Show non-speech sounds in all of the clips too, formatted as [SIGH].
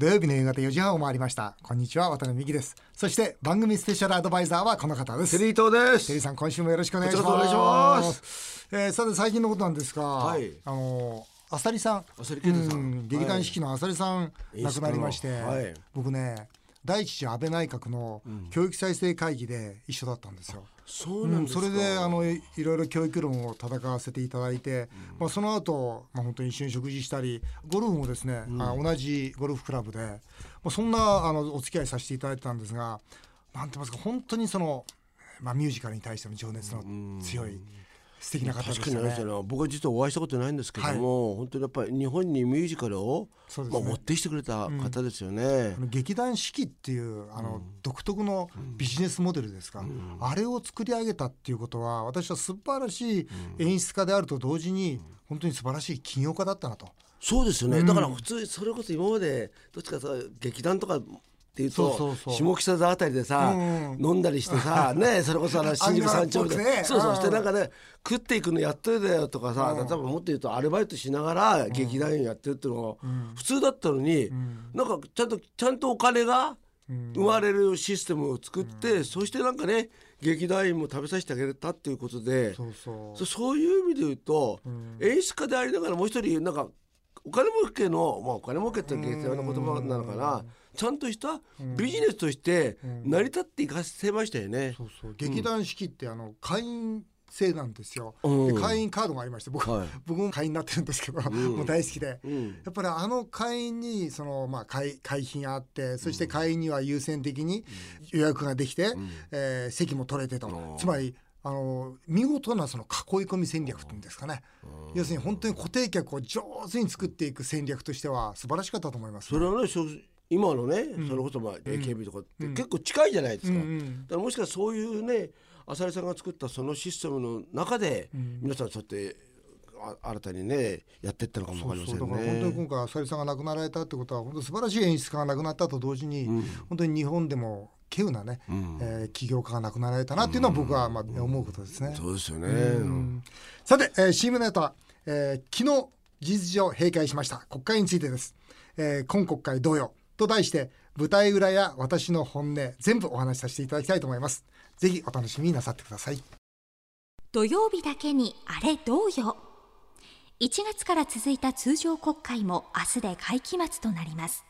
土曜日の夕方4時半を回りました。こんにちは渡辺美希です。そして番組スペシャルアドバイザーはこの方です。テリー東です。テリーさん今週もよろしくお願いします。こえーさて最近のことなんですが、はい。あのあさりさん。浅利啓太さん。うん劇団四季のあさりさん、い。亡くなりまして、はい。僕ね第一次安倍内閣の教育再生会議で一緒だったんですよ。うんん、そうなですか、それであのいいろいろ教育論を戦わせていただいて、まあ、その後、まあ本当に一緒に食事したりゴルフもですね、あ同じゴルフクラブで、まあ、そんなあのお付き合いさせていただいてたんですがなんて言いますか本当にその、まあ、ミュージカルに対しての情熱の強い素敵な方で確かしたね。にあれですよね僕は実はお会いしたことないんですけども、本当にやっぱり日本にミュージカルを、まあ、持ってきてくれた方ですよね。あ。の劇団四季っていうあの独特のビジネスモデルですか、あれを作り上げたっていうことは私は素晴らしい演出家であると同時に本当に素晴らしい起業家だったなと。そうですよね、だから普通それこそ今までどっちかさ劇団とかっていうとそうそうそう。下北沢あたりでさ、うん飲んだりしてさね [LAUGHS] それこそあの新宿三丁目で、そうそうう。んしてなんかね食っていくのやっといてよとかさ、例えばもっと言うとアルバイトしながら劇団員やってるっていうのが普通だったのに、なんかちゃんとちゃんとお金が生まれるシステムを作って、そしてなんかね劇団員も食べさせてあげたっていうことで。そうそう。そそういう意味で言うと、演出家でありながらもう一人なんかお金儲けの、まあ、お金儲けって適当な言葉なのかな、ちゃんとしたビジネスとして成り立っていかせましたよね。そうそう。劇団四季ってあの会員制なんですよ、うん。で会員カードがありまして僕,、はい。僕も会員になってるんですけど、もう大好きで、ん。やっぱりあの会員にその、まあ、会会費があってそして会員には優先的に予約ができて、えー席も取れてと、つまりあの見事なその囲い込み戦略っていうんですかね、要するに本当に固定客を上手に作っていく戦略としては素晴らしかったと思います、それはね今のね、それこそまあ AKB とかって結構近いじゃないですか。だからもしかしたらそういうね浅利さんが作ったそのシステムの中で、皆さんそうやってあ新たにねやっていったのかもわかりませんだね。から本当に今回浅利さんが亡くなられたってことは本当素晴らしい演出家が亡くなったと同時に、本当に日本でも稀有なね、えー起業家が亡くなられたなっていうのは僕はまあ思うことですね。そうですよね。さて、えー、CM ネタ、えー昨日事実上閉会しました。国会についてです、えー今国会同様と題して舞台裏や私の本音全部お話しさせていただきたいと思います。ぜひお楽しみになさってください。土曜日だけにあれどうよ。1月から続いた通常国会も明日で会期末となります。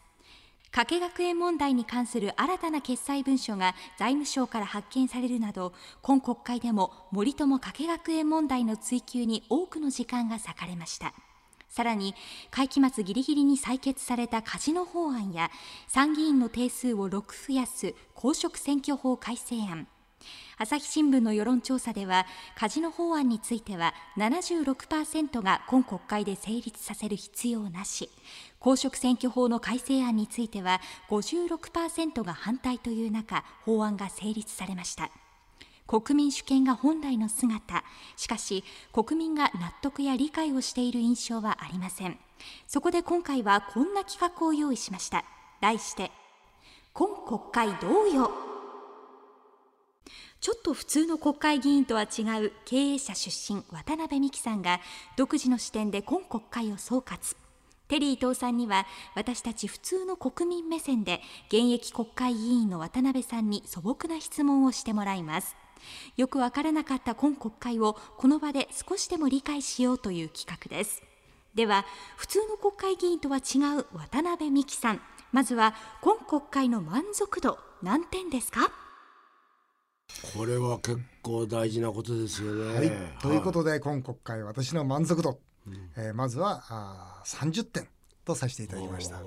加計学園問題に関する新たな決裁文書が財務省から発見されるなど今国会でも森友加計学園問題の追及に多くの時間が割かれました。さらに会期末ギリギリに採決されたカジノ法案や参議院の定数を6増やす公職選挙法改正案。朝日新聞の世論調査ではカジノ法案については76%が今国会で成立させる必要なし。公職選挙法の改正案については56%が反対という中法案が成立されました。国民主権が本来の姿。しかし国民が納得や理解をしている印象はありません。そこで今回はこんな企画を用意しました。題して今国会どうよちょっと普通の国会議員とは違う経営者出身渡辺美樹さんが独自の視点で今国会を総括。テリー伊藤さんには私たち普通の国民目線で現役国会議員の渡辺さんに素朴な質問をしてもらいます。よくわからなかった今国会をこの場で少しでも理解しようという企画です。では普通の国会議員とは違う渡辺美樹さん。まずは今国会の満足度何点ですか？これは結構大事なことですよね。はい、ということで今国会私の満足度、えーまずはあー30点とさせていただきました。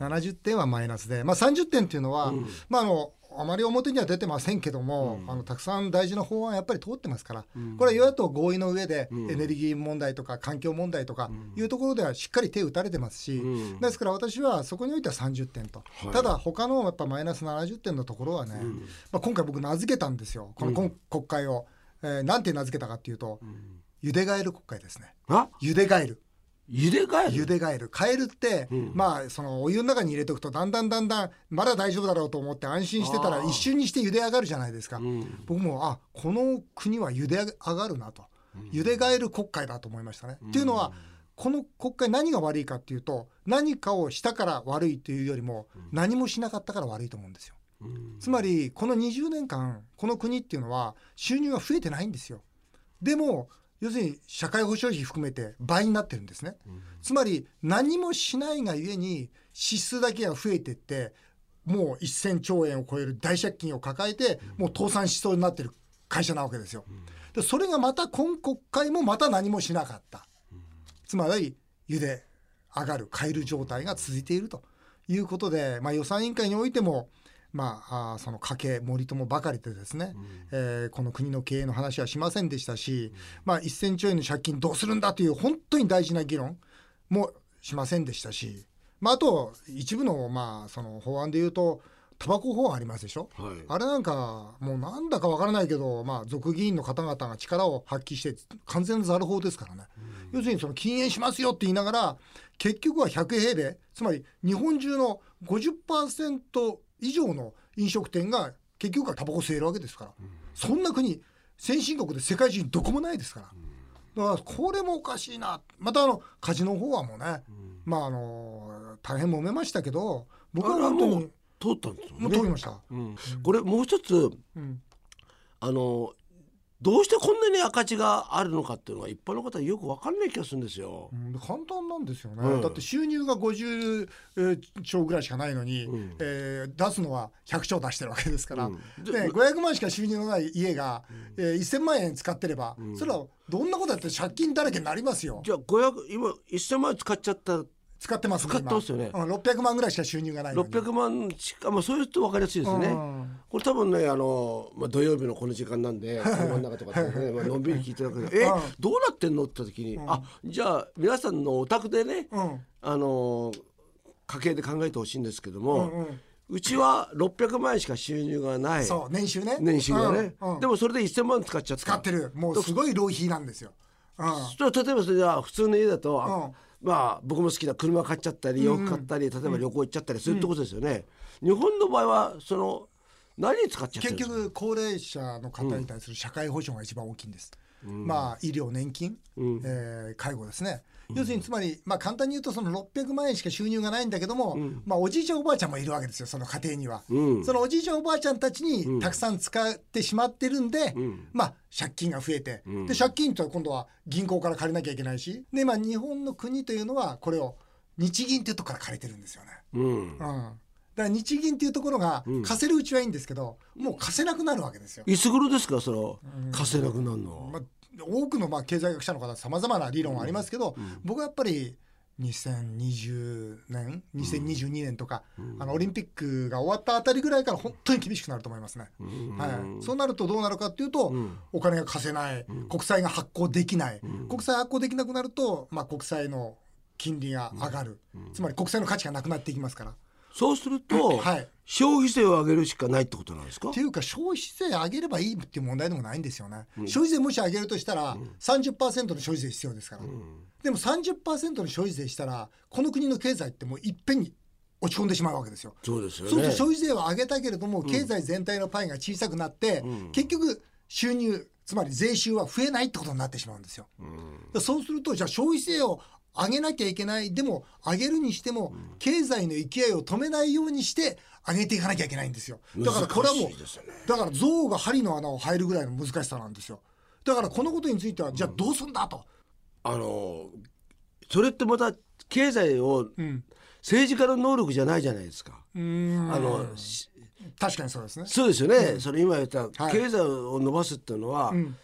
70点はマイナスで、まあ、30点っていうのは、まああのあまり表には出てませんけども、あのたくさん大事な法案やっぱり通ってますから、これは与野党合意の上で、エネルギー問題とか環境問題とかいうところではしっかり手打たれてますし、ですから私はそこにおいては30点と、ただ他のやっぱマイナス70点のところはね、まあ、今回僕名付けたんですよ。この今国会を、えーなんて名付けたかっていうと、ゆでガエル国会ですね。あゆでガエル茹でガエルゆでガエルカエルって、まあそのお湯の中に入れておくとだんだんだんだんまだ大丈夫だろうと思って安心してたら一瞬にして茹で上がるじゃないですか、僕もあこの国は茹で上がるなと、茹でガエル国会だと思いましたね、っていうのはこの国会何が悪いかっていうと何かをしたから悪いというよりも何もしなかったから悪いと思うんですよ。つまりこの20年間この国っていうのは収入が増えてないんですよ。でも要するに社会保障費含めて倍になってるんですね。つまり何もしないがゆえに支出だけが増えてってもう1000兆円を超える大借金を抱えてもう倒産しそうになってる会社なわけですよ。でそれがまた今国会もまた何もしなかった。つまり茹で上がる変える状態が続いているということで、まあ、予算委員会においてもまあ、あその家計森友ばかりでですね、うん、えー、この国の経営の話はしませんでしたし、うん、まあ、1,000兆円の借金どうするんだという本当に大事な議論もしませんでしたし、まあ、あと一部の,、まあその法案でいうとタバコ法案ありますでしょ、はい、あれなんかもうなんだかわからないけど、まあ、俗議員の方々が力を発揮して完全なざる法ですからね、うん、要するにその禁煙しますよって言いながら結局は100平米つまり日本中の50%以上の飲食店が結局はタバコ吸えるわけですから、うん、そんな国先進国で世界中にどこもないですから、だからこれもおかしいな。またあのカジノ法案もね、うん、まああの大変揉めましたけど僕は本当に通ったんですよね。通りました、これもう一つ、あのどうしてこんなに赤字があるのかっていうのは一般の方はよく分かんない気がするんですよ。うん、簡単なんですよね、うん、だって収入が50兆ぐらいしかないのに、うん、えー、出すのは100兆出してるわけですから、うん、で500万しか収入のない家が、うん、えー、1000万円使ってれば、それはどんなことやって借金だらけになりますよ。じゃあ500今1000万円使っちゃった使ってます、ね、使ってますよね。うん、600万ぐらいしか収入がないのに。600万しか、まあ、そういうと分かりやすいですね。これ多分ね、あの、まあ、土曜日のこの時間なんで、[LAUGHS] 車の中とかでね、まあ、のんびり聞いてるわけで、[LAUGHS] え、どうなってんの？って時に、うん、あ、じゃあ、皆さんのお宅でね、うん、あの、家計で考えてほしいんですけども。うんうんうちは600万円しか収入がない。そう、年収ね。年収がね。うんうん、でもそれで1000万使っちゃった。使ってる。もうすごい浪費なんですよ。うん、例えばそれじゃ普通の家だと、まあ僕も好きな車買っちゃったり洋服買ったり、例えば旅行行っちゃったりそういうとこですよね、日本の場合はその何使っちゃって結局高齢者の方に対する社会保障が一番大きいんです、まあ医療年金、うん、えー、介護ですね要するにつまり、まあ、簡単に言うとその600万円しか収入がないんだけども、うん、まあ、おじいちゃんおばあちゃんもいるわけですよその家庭には、うん、そのおじいちゃんおばあちゃんたちにたくさん使ってしまってるんで、うん、まあ借金が増えて、で借金と今度は銀行から借りなきゃいけないし。で、まあ、日本の国というのはこれを日銀っていうとこから借りてるんですよね。うん。だから日銀っていうところが貸せるうちはいいんですけど、もう貸せなくなるわけですよ。いつ頃ですかその貸せなくなるの、まあ多くのまあ経済学者の方さまざまな理論はありますけど、うん、僕はやっぱり2020年2022年とか、うん、あのオリンピックが終わったあたりぐらいから本当に厳しくなると思いますね。うん、はい、そうなるとどうなるかっていうと、お金が貸せない、国債が発行できない、国債発行できなくなると、まあ、国債の金利が上がる、つまり国債の価値がなくなっていきますから。そうすると、はい、消費税を上げるしかないってことなんですか？っていうか消費税上げればいいっていう問題でもないんですよね、うん、消費税もし上げるとしたら、うん、30%の消費税必要ですから、うん、でも30%の消費税したらこの国の経済ってもういっぺんに落ち込んでしまうわけですよ。そうですよね。そうすると消費税を上げたけれども、経済全体のパイが小さくなって、結局収入つまり税収は増えないってことになってしまうんですよ。そうするとじゃあ消費税を上げなきゃいけない。でも上げるにしても、経済の勢いを止めないようにして上げていかなきゃいけないんですよ。だからこれはもう、ね、だから象が針の穴を入るぐらいの難しさなんですよ。だからこのことについてはじゃあどうすんだと、あのそれってまた経済を、うん、政治家の能力じゃないじゃないですか。あの確かにそうですね。そうですよね、うん、それ今言った経済を伸ばすっていうのは、うん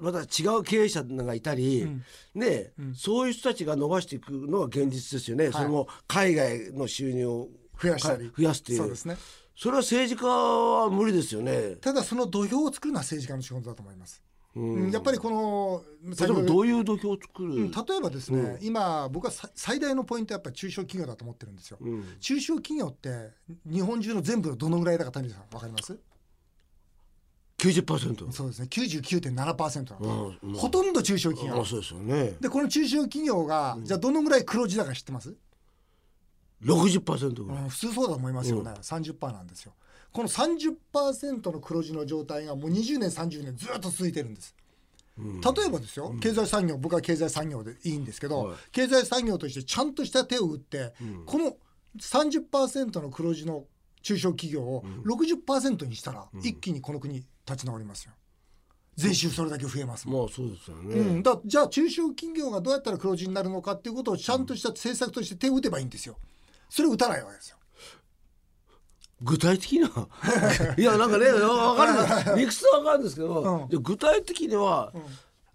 また違う経営者がいたり、うん、ね、うん、そういう人たちが伸ばしていくのが現実ですよね、はい、それも海外の収入を増やしたり。増やすっていうそうですね。それは政治家は無理ですよね。ただその土俵を作るのは政治家の仕事だと思います。うん、やっぱりこの例えばどういう土俵を作る、うん、例えばですね、うん、今僕は最大のポイントはやっぱり中小企業だと思ってるんですよ、中小企業って日本中の全部のどのぐらいだか谷さん分かります？90%そうですね。99.7%なんで、うん、ほとんど中小企業。そうですよね。でこの中小企業が、じゃあどのぐらい黒字だか知ってます？60%ぐらい、うん、普通そうだと思いますよね、うん、30%なんですよ。この30%の黒字の状態がもう20年30年ずっと続いてるんです。例えばですよ、経済産業。僕は経済産業でいいんですけど、はい。経済産業としてちゃんとした手を打って、この30%の黒字の中小企業を60%にしたら、一気にこの国立ち直りますよ。税収それだけ増えますまあそうですよね、うん、だじゃあ中小企業がどうやったら黒字になるのかっていうことをちゃんとした政策として手を打てばいいんですよ。それを打たないわけですよ。具体的には [LAUGHS] いやなんかねわかる。理屈はわかるんですけど、うん。で具体的には、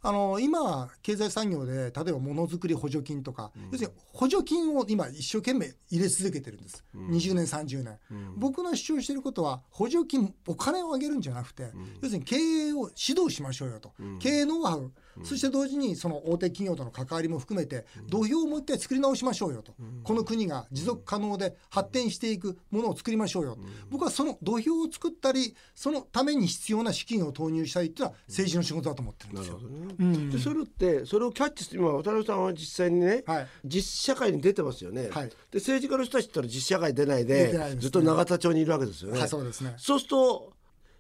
あの今経済産業で例えばものづくり補助金とか、要するに補助金を今一生懸命入れ続けてるんです、20年30年、僕の主張していることは補助金お金をあげるんじゃなくて、要するに経営を指導しましょうよと、経営ノウハウ、そして同時にその大手企業との関わりも含めて土俵をもう一回作り直しましょうよと、この国が持続可能で発展していくものを作りましょうよ、僕はその土俵を作ったりそのために必要な資金を投入したりっていうのは政治の仕事だと思ってるんですよ。うん。でそれってそれをキャッチして今渡辺さんは実際にね、はい。実社会に出てますよね、はい。で政治家の人たちって実社会出ないでね。ずっと永田町にいるわけですよね、はいそうですね。そうすると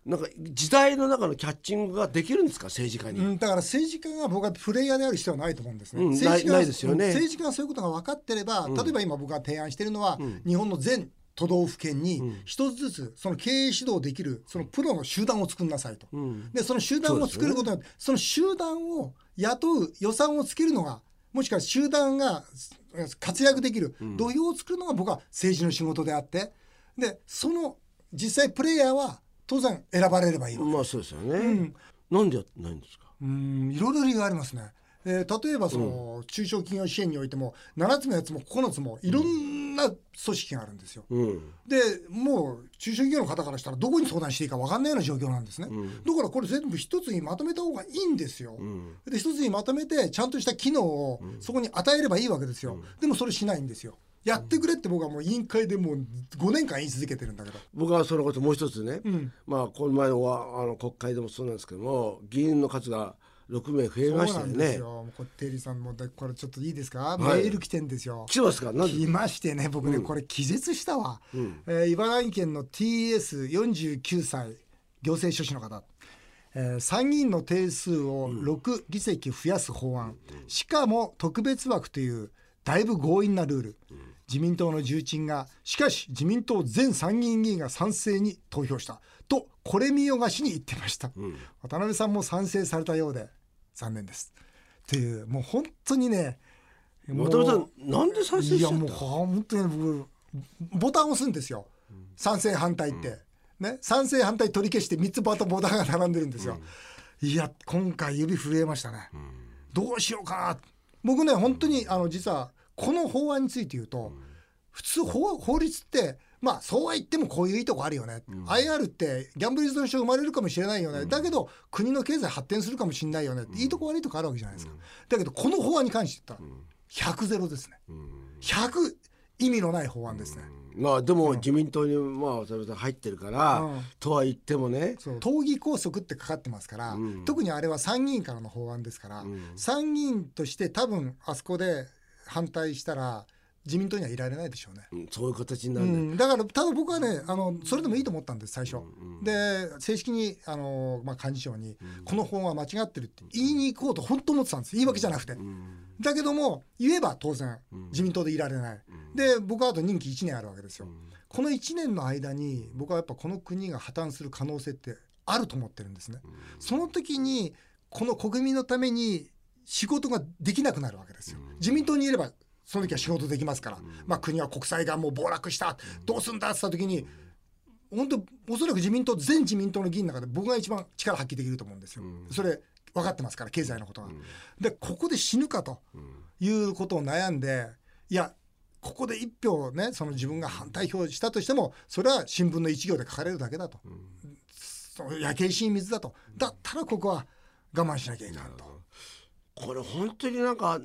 なんか時代の中のキャッチングができるんですか政治家に、うん、だから政治家が僕はプレイヤーである必要はないと思うんです。ね。うん政治家がないないですよね。うん政治家がそういうことが分かってれば、例えば今僕が提案しているのは、日本の全都道府県に一つずつその経営指導できるそのプロの集団を作んなさいと。でその集団を作ることによってそ,、の集団を雇う予算をつけるのがもしくは集団が活躍できる土俵を作るのが僕は政治の仕事であって。でその実際プレイヤーは当然選ばれればいいまあそうですよね、なんでやってないんですか？うんいろいろ理由がありますね。えー例えばその、中小企業支援においても7つのやつも9つもいろんな組織があるんですよ。うん。でもう中小企業の方からしたらどこに相談していいか分かんないような状況なんですね、だからこれ全部一つにまとめた方がいいんですよ、で一つにまとめてちゃんとした機能をそこに与えればいいわけですよ、でもそれしないんですよ。やってくれって僕はもう委員会でもう5年間言い続けてるんだけど。僕はそのこともう一つね、ん。まあこの前はあの国会でもそうなんですけども議員の数が6名増えましたよそうなんこテリーさんもでこれちょっといいですか、はい。メール来てんですよ。来てますか？来ましてね僕ね、これ気絶したわ、えー茨城県の TS49 歳行政書士の方、えー参議院の定数を6議席増やす法案、しかも特別枠というだいぶ強引なルール、自民党の重鎮がしかし自民党全参議院議員が賛成に投票した。とこれ見よがしに言ってました、渡辺さんも賛成されたようで残念です。っていうもう本当にねもう渡辺さんなんで賛成しいやもうちゃった本当に僕ボタンを押すんですよ。賛成反対って、ね賛成反対取り消して3つバタボタンが並んでるんですよ、いや今回指震えましたね、どうしようかな。僕ね本当にあの実はこの法案について言うと、普通法法律ってまあそうは言ってもこういういいとこあるよね、IR ってギャンブル依存症生まれるかもしれないよね、だけど国の経済発展するかもしれないよね、いいとこ悪いとこあるわけじゃないですか、だけどこの法案に関して言ったら100ゼロですね、100意味のない法案ですね、まあでも自民党にまあ渡辺さん入ってるから、うん。とは言ってもね。党議拘束ってかかってますから、特にあれは参議院からの法案ですから、参議院として多分あそこで反対したら自民党にはいられないでしょうね。うんそういう形になうる。んで、ん、だからただ僕はねあのそれでもいいと思ったんです最初、で正式にあの、まあ、幹事長に、この法案は間違ってるって言いに行こうと本当思ってたんです。言い訳じゃなくて、だけども言えば当然自民党でいられない、で僕はあと任期1年あるわけですよ、この1年の間に僕はやっぱこの国が破綻する可能性ってあると思ってるんですね、その時にこの国民のために仕事ができなくなるわけですよ、自民党にいればその時は仕事できますから、まあ、国は国債がもう暴落した。どうすんだって言った時に本当おそらく自民党全自民党の議員の中で僕が一番力発揮できると思うんですよ、それ分かってますから経済のことが。でここで死ぬかということを悩んでいやここで一票ねその自分が反対票したとしてもそれは新聞の一行で書かれるだけだと、その焼け石に水だと。だったらここは我慢しなきゃいけないと。これ本当になんか、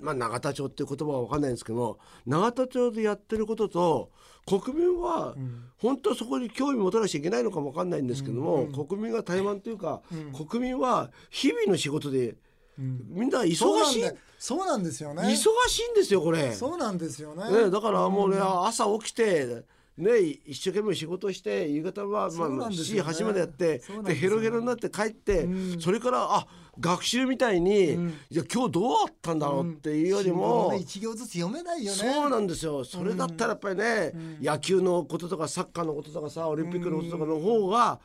まあ、永田町っていう言葉は分かんないんですけども永田町でやってることと国民は本当はそこに興味持たなきゃいけないのかも分かんないんですけども、国民が怠慢というか、国民は日々の仕事で、みんな忙しい。そうなんだそうなんですよね。忙しいんですよこれ。そうなんですよね。ね、だからもうね、朝起きてね一生懸命仕事して夕方はまあ7んですよね。時8時までやってでヘロヘロになって帰って、うん。それからあ学習みたいに、うん。いや今日どうあったんだろうっていうよりも、一行ずつ読めないよね。そうなんですよ。それだったらやっぱりね、野球のこととかサッカーのこととかさオリンピックのこととかの方が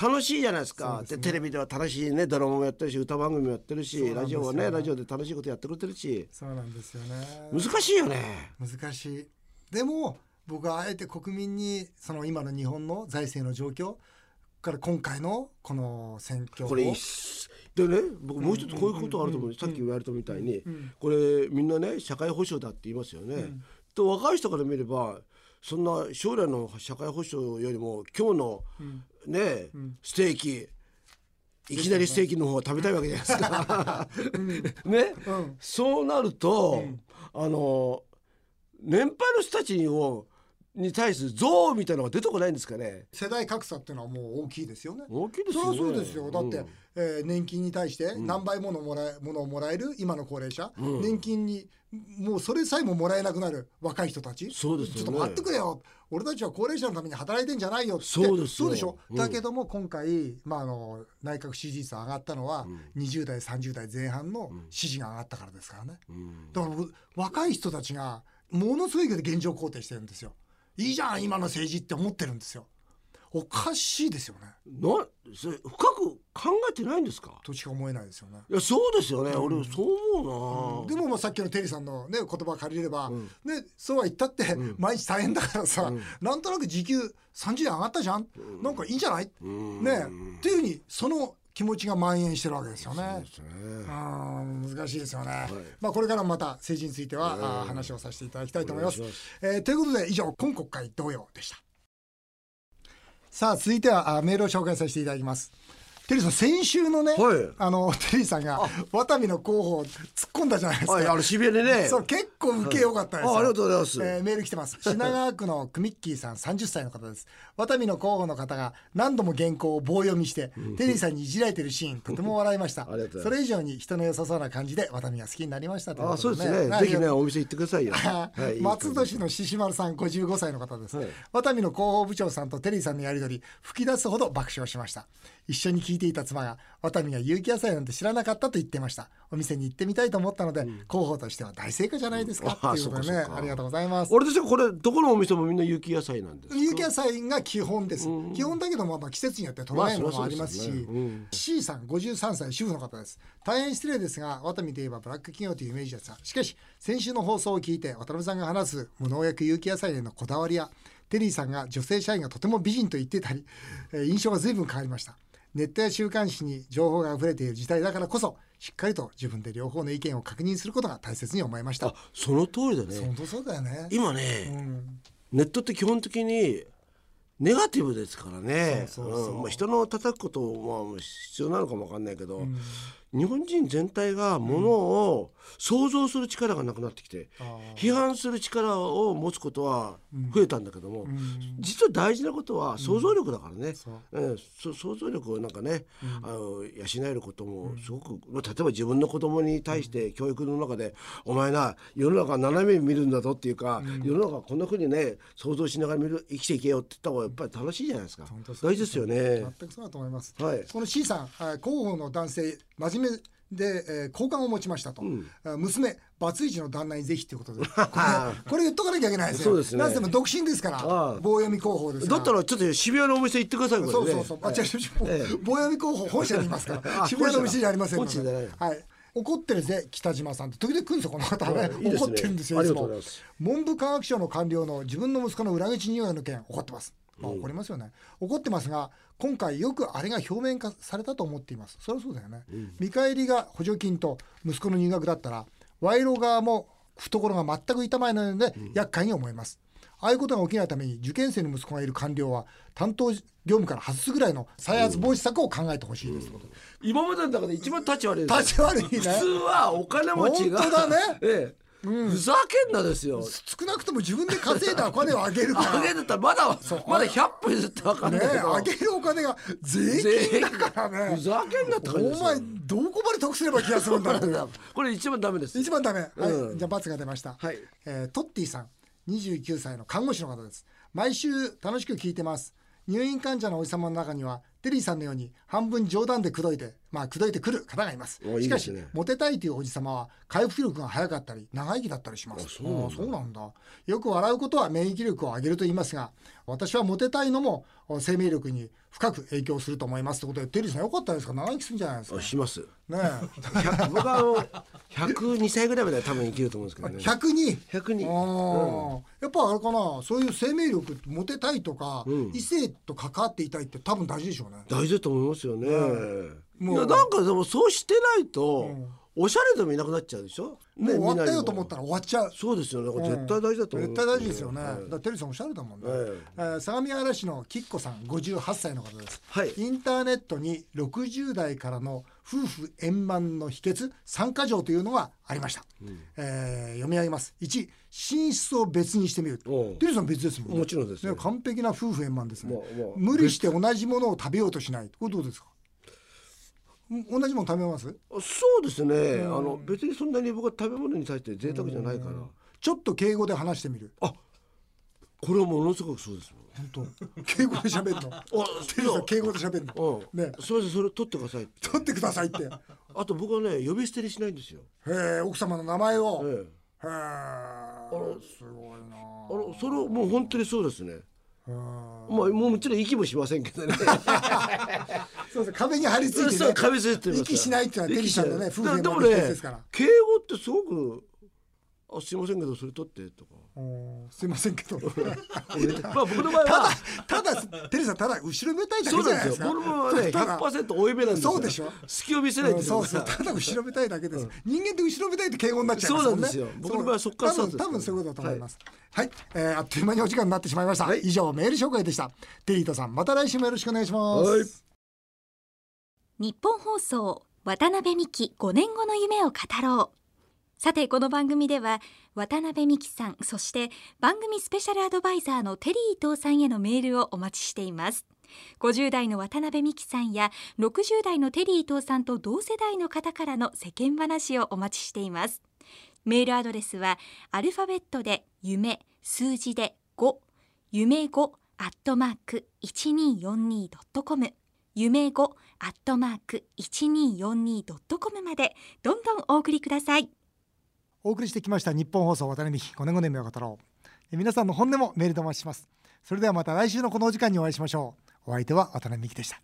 楽しいじゃないですか、でテレビでは楽しいねドラマもやってるし歌番組もやってるし、ラジオはねラジオで楽しいことやってくれてるし。そうなんですよね。難しいよね。難しい。でも僕はあえて国民にその今の日本の財政の状況から今回のこの選挙をこれでね僕もう一つこういうことあると思う、さっき言われたみたいに、これみんなね社会保障だって言いますよね。と若い人から見ればそんな将来の社会保障よりも今日のね、ステーキいきなりステーキの方が食べたいわけじゃないですか。[LAUGHS] ね、うん。そうなると、あの年配の人たちをに対する憎悪みたいなのが出てこないんですかね。世代格差っていうのはもう大きいですよね。大きいですよね。そりゃそうですよ。だって、うん。えー年金に対して何倍ものもらえものをもらえる今の高齢者、年金にもうそれさえももらえなくなる若い人たち。そうですよね。ちょっと待ってくれよ。俺たちは高齢者のために働いてんじゃないよって。そうですよ。そうでしょ、うん。だけども今回、まあ、あの内閣支持率上がったのは、20代30代前半の支持が上がったからですからね、うん。だから僕若い人たちがものすごい現状肯定してるんですよいいじゃん今の政治って思ってるんですよ。おかしいですよね。なそれ深く考えてないんですか？としか思えないですよね。いやそうですよね、俺そう思うな、でもまあさっきのテリーさんの、ね、言葉借りれば、ね、そうは言ったって、毎日大変だからさ、なんとなく時給30円上がったじゃん、なんかいいんじゃない、ん。ね。っていうふうにその気持ちが蔓延してるわけですよね。ですね。うん難しいですよね、まあ、これからもまた政治については、あー話をさせていただきたいと思います。お願いしえーということで以上今国会同様でした。さあ続いてはあメールを紹介させていただきますテリーさん先週のね、はい。あのテリーさんがワタミの候補を突っ込んだじゃないですか、はいあの渋谷でね。そう結構受けよかったですよ、あありがとうございます。えーメール来てます。品川区のクミッキーさん30歳の方です。ワタミの候補の方が何度も原稿を棒読みしてテリーさんにいじられてるシーンとても笑いました。[LAUGHS] ありがとうございます。それ以上に人の良さそうな感じでワタミが好きになりましたといあそうですね。はいぜひねお店行ってくださいよ、[LAUGHS] はい、松戸市の獅子丸さん55歳の方です、はい。ワタミの広報部長さんとテリーさんのやり取り吹き出すほど爆笑しました。一緒に聞いていた妻がワタミが有機野菜なんて知らなかったと言ってました。お店に行ってみたいと思ったので、広報としては大成功じゃないですかあっていうことでねありがとうございます。俺たちはこれどこのお店もみんな有機野菜なんですか？有機野菜が基本です、基本だけどもまあ季節によって取れないものもありますし、まあすよね。うん。C さん53歳主婦の方です。大変失礼ですがワタミといえばブラック企業というイメージですがしかし先週の放送を聞いて渡辺さんが話す無農薬有機野菜へのこだわりやテリーさんが女性社員がとても美人と言ってたり、えー印象が随分変わりましたネットや週刊誌に情報が溢れている時代だからこそしっかりと自分で両方の意見を確認することが大切に思いました。あその通りだね。本当そうだよね。今ね、うん。ネットって基本的にネガティブですからね。人の叩くこともまあ必要なのかもわかんないけど、日本人全体がものを想像する力がなくなってきて、批判する力を持つことは増えたんだけども、実は大事なことは想像力だからね、うんそ想像力をなんかね、あの養えることもすごく、まあ例えば自分の子供に対して教育の中で「お前な世の中斜めに見るんだぞ」っていうか、世の中こんなふうにね想像しながら見る生きていけよって言った方がやっぱり楽しいじゃないですか。大事ですよね。全くそうだと思います。はい。この C さん、はい広報の男性、真面目で、えー好感を持ちましたと、あ娘、バツイチの旦那にぜひということで、[LAUGHS] これこれ言っとかなきゃいけないですよ。そうですね。なんせも独身ですから、ああ。棒読み広報ですから。だったらちょっと渋谷のお店行ってくださいそうそうそう、あ、違う違う違う、棒読み広報本社にいますから、あ渋谷の店じゃありませんので。はい。怒ってるぜ北島さんって。時々来るんですよこの方。はねいい怒ってるんですよいつも。文部科学省の官僚の自分の息子の裏口入学の件怒ってます、まあ、怒りますよね、怒ってますが今回よくあれが表面化されたと思っています。そりゃそうだよね、見返りが補助金と息子の入学だったら賄賂側も懐が全く痛まないので厄介に思います、ああいうことが起きないために受験生の息子がいる官僚は担当業務から外すぐらいの再発防止策を考えてほしいです、今までの中で一番立ち悪い立ち悪いね普通はお金持ちが本当だねええふざけんなですよ。少なくとも自分で稼いだお金をあげるから。あげてたらまだまだ100歩譲って分かんないねけど、あげるお金が税金だからね。ふざけんなって感じですよ。お前どこまで得すれば気がするんだろう [LAUGHS] これ一番ダメです。一番ダメ、はい。うんじゃあ罰が出ました、はい。えートッティさん。29歳の看護師の方です。毎週楽しく聞いてます。入院患者のおじ様の中にはテリーさんのように半分冗談で口説いてまあ口説いてくる方がいます。おいいしかしモテたいというおじ様は回復力が早かったり長生きだったりします。あそうなんだ。あそうなんだ。よく笑うことは免疫力を上げると言いますが私はモテたいのもお生命力に深く影響すると思いますってことでテリーさんよかったですか？長生きするんじゃないですか？あします。ね100僕はあの102歳ぐらいまでは多分生きると思うんですけどね。102 102あー。やっぱあれかなそういう生命力モテたいとか、うん。異性と関わっていたいって多分大事でしょうね。大事だと思いますよね、もう。いやなんかでもそうしてないと、うん。おしゃれでもいなくなっちゃうでしょ、もう終わったよと思ったらら終わっちゃう。そうですよね。絶対大事だと思う、絶対大事ですよね、はいだテリーさんおしゃれだもんね、はい。えー相模原市のきっこさん58歳の方です、はい。インターネットに60代からの夫婦円満の秘訣3か条というのがありました、えー読み上げます。1寝室を別にしてみる。テリーさん別ですもんね。もちろんですよ。ね完璧な夫婦円満ですね。無理して同じものを食べようとしない。これどうですか？ん同じもの食べます？そうですね、あの別にそんなに僕は食べ物に対して贅沢じゃないから、ちょっと敬語で話してみるこれはものすごくそうです本当。敬語で喋るの。あテリーさん敬語で喋るの。うん、ね。すみませんそれ取ってください取ってくださいって。へあと僕はね呼び捨てにしないんですよ、え奥様の名前を。へえ。ええすごいな。あのそれをもう本当にそうですね。まあもうもちろん息もしませんけどね。[LAUGHS] そうです壁に張り付いてね。壁ついて息しないっていうのはテリーさんのね夫婦のですから。敬語ってすごくあすいませんけどそれ取ってとか。すいませんけど。[LAUGHS] まあ僕の場合は。ただテリーさんただ後ろめたいだけそうじゃないですか。なんですよ。僕の場合はねただ100%追い目なんですよ。そうでしょ。隙を見せないんですよそうそう。ただ後ろめたいだけです、人間って後ろめたいって敬語になっちゃいますもんね。そうなんですよ。僕の場合はそっから多分多分そういうことだと思います。はい、えーあっという間にお時間になってしまいました、以上メール紹介でした。テリートさんまた来週もよろしくお願いします、はい日本放送渡辺美希5年後の夢を語ろうさてこの番組では渡辺美希さんそして番組スペシャルアドバイザーのテリー伊藤さんへのメールをお待ちしています。50代の渡辺美希さんや60代のテリー伊藤さんと同世代の方からの世間話をお待ちしています。メールアドレスはアルファベットで夢数字で5夢5アットマーク 1242.com 夢5アットマーク 1242.com までどんどんお送りください。お送りしてきました日本放送渡辺美希5年5年目を語ろう。皆さんの本音もメールでお待ちします。それではまた来週のこのお時間にお会いしましょう。お相手は渡辺美希でした。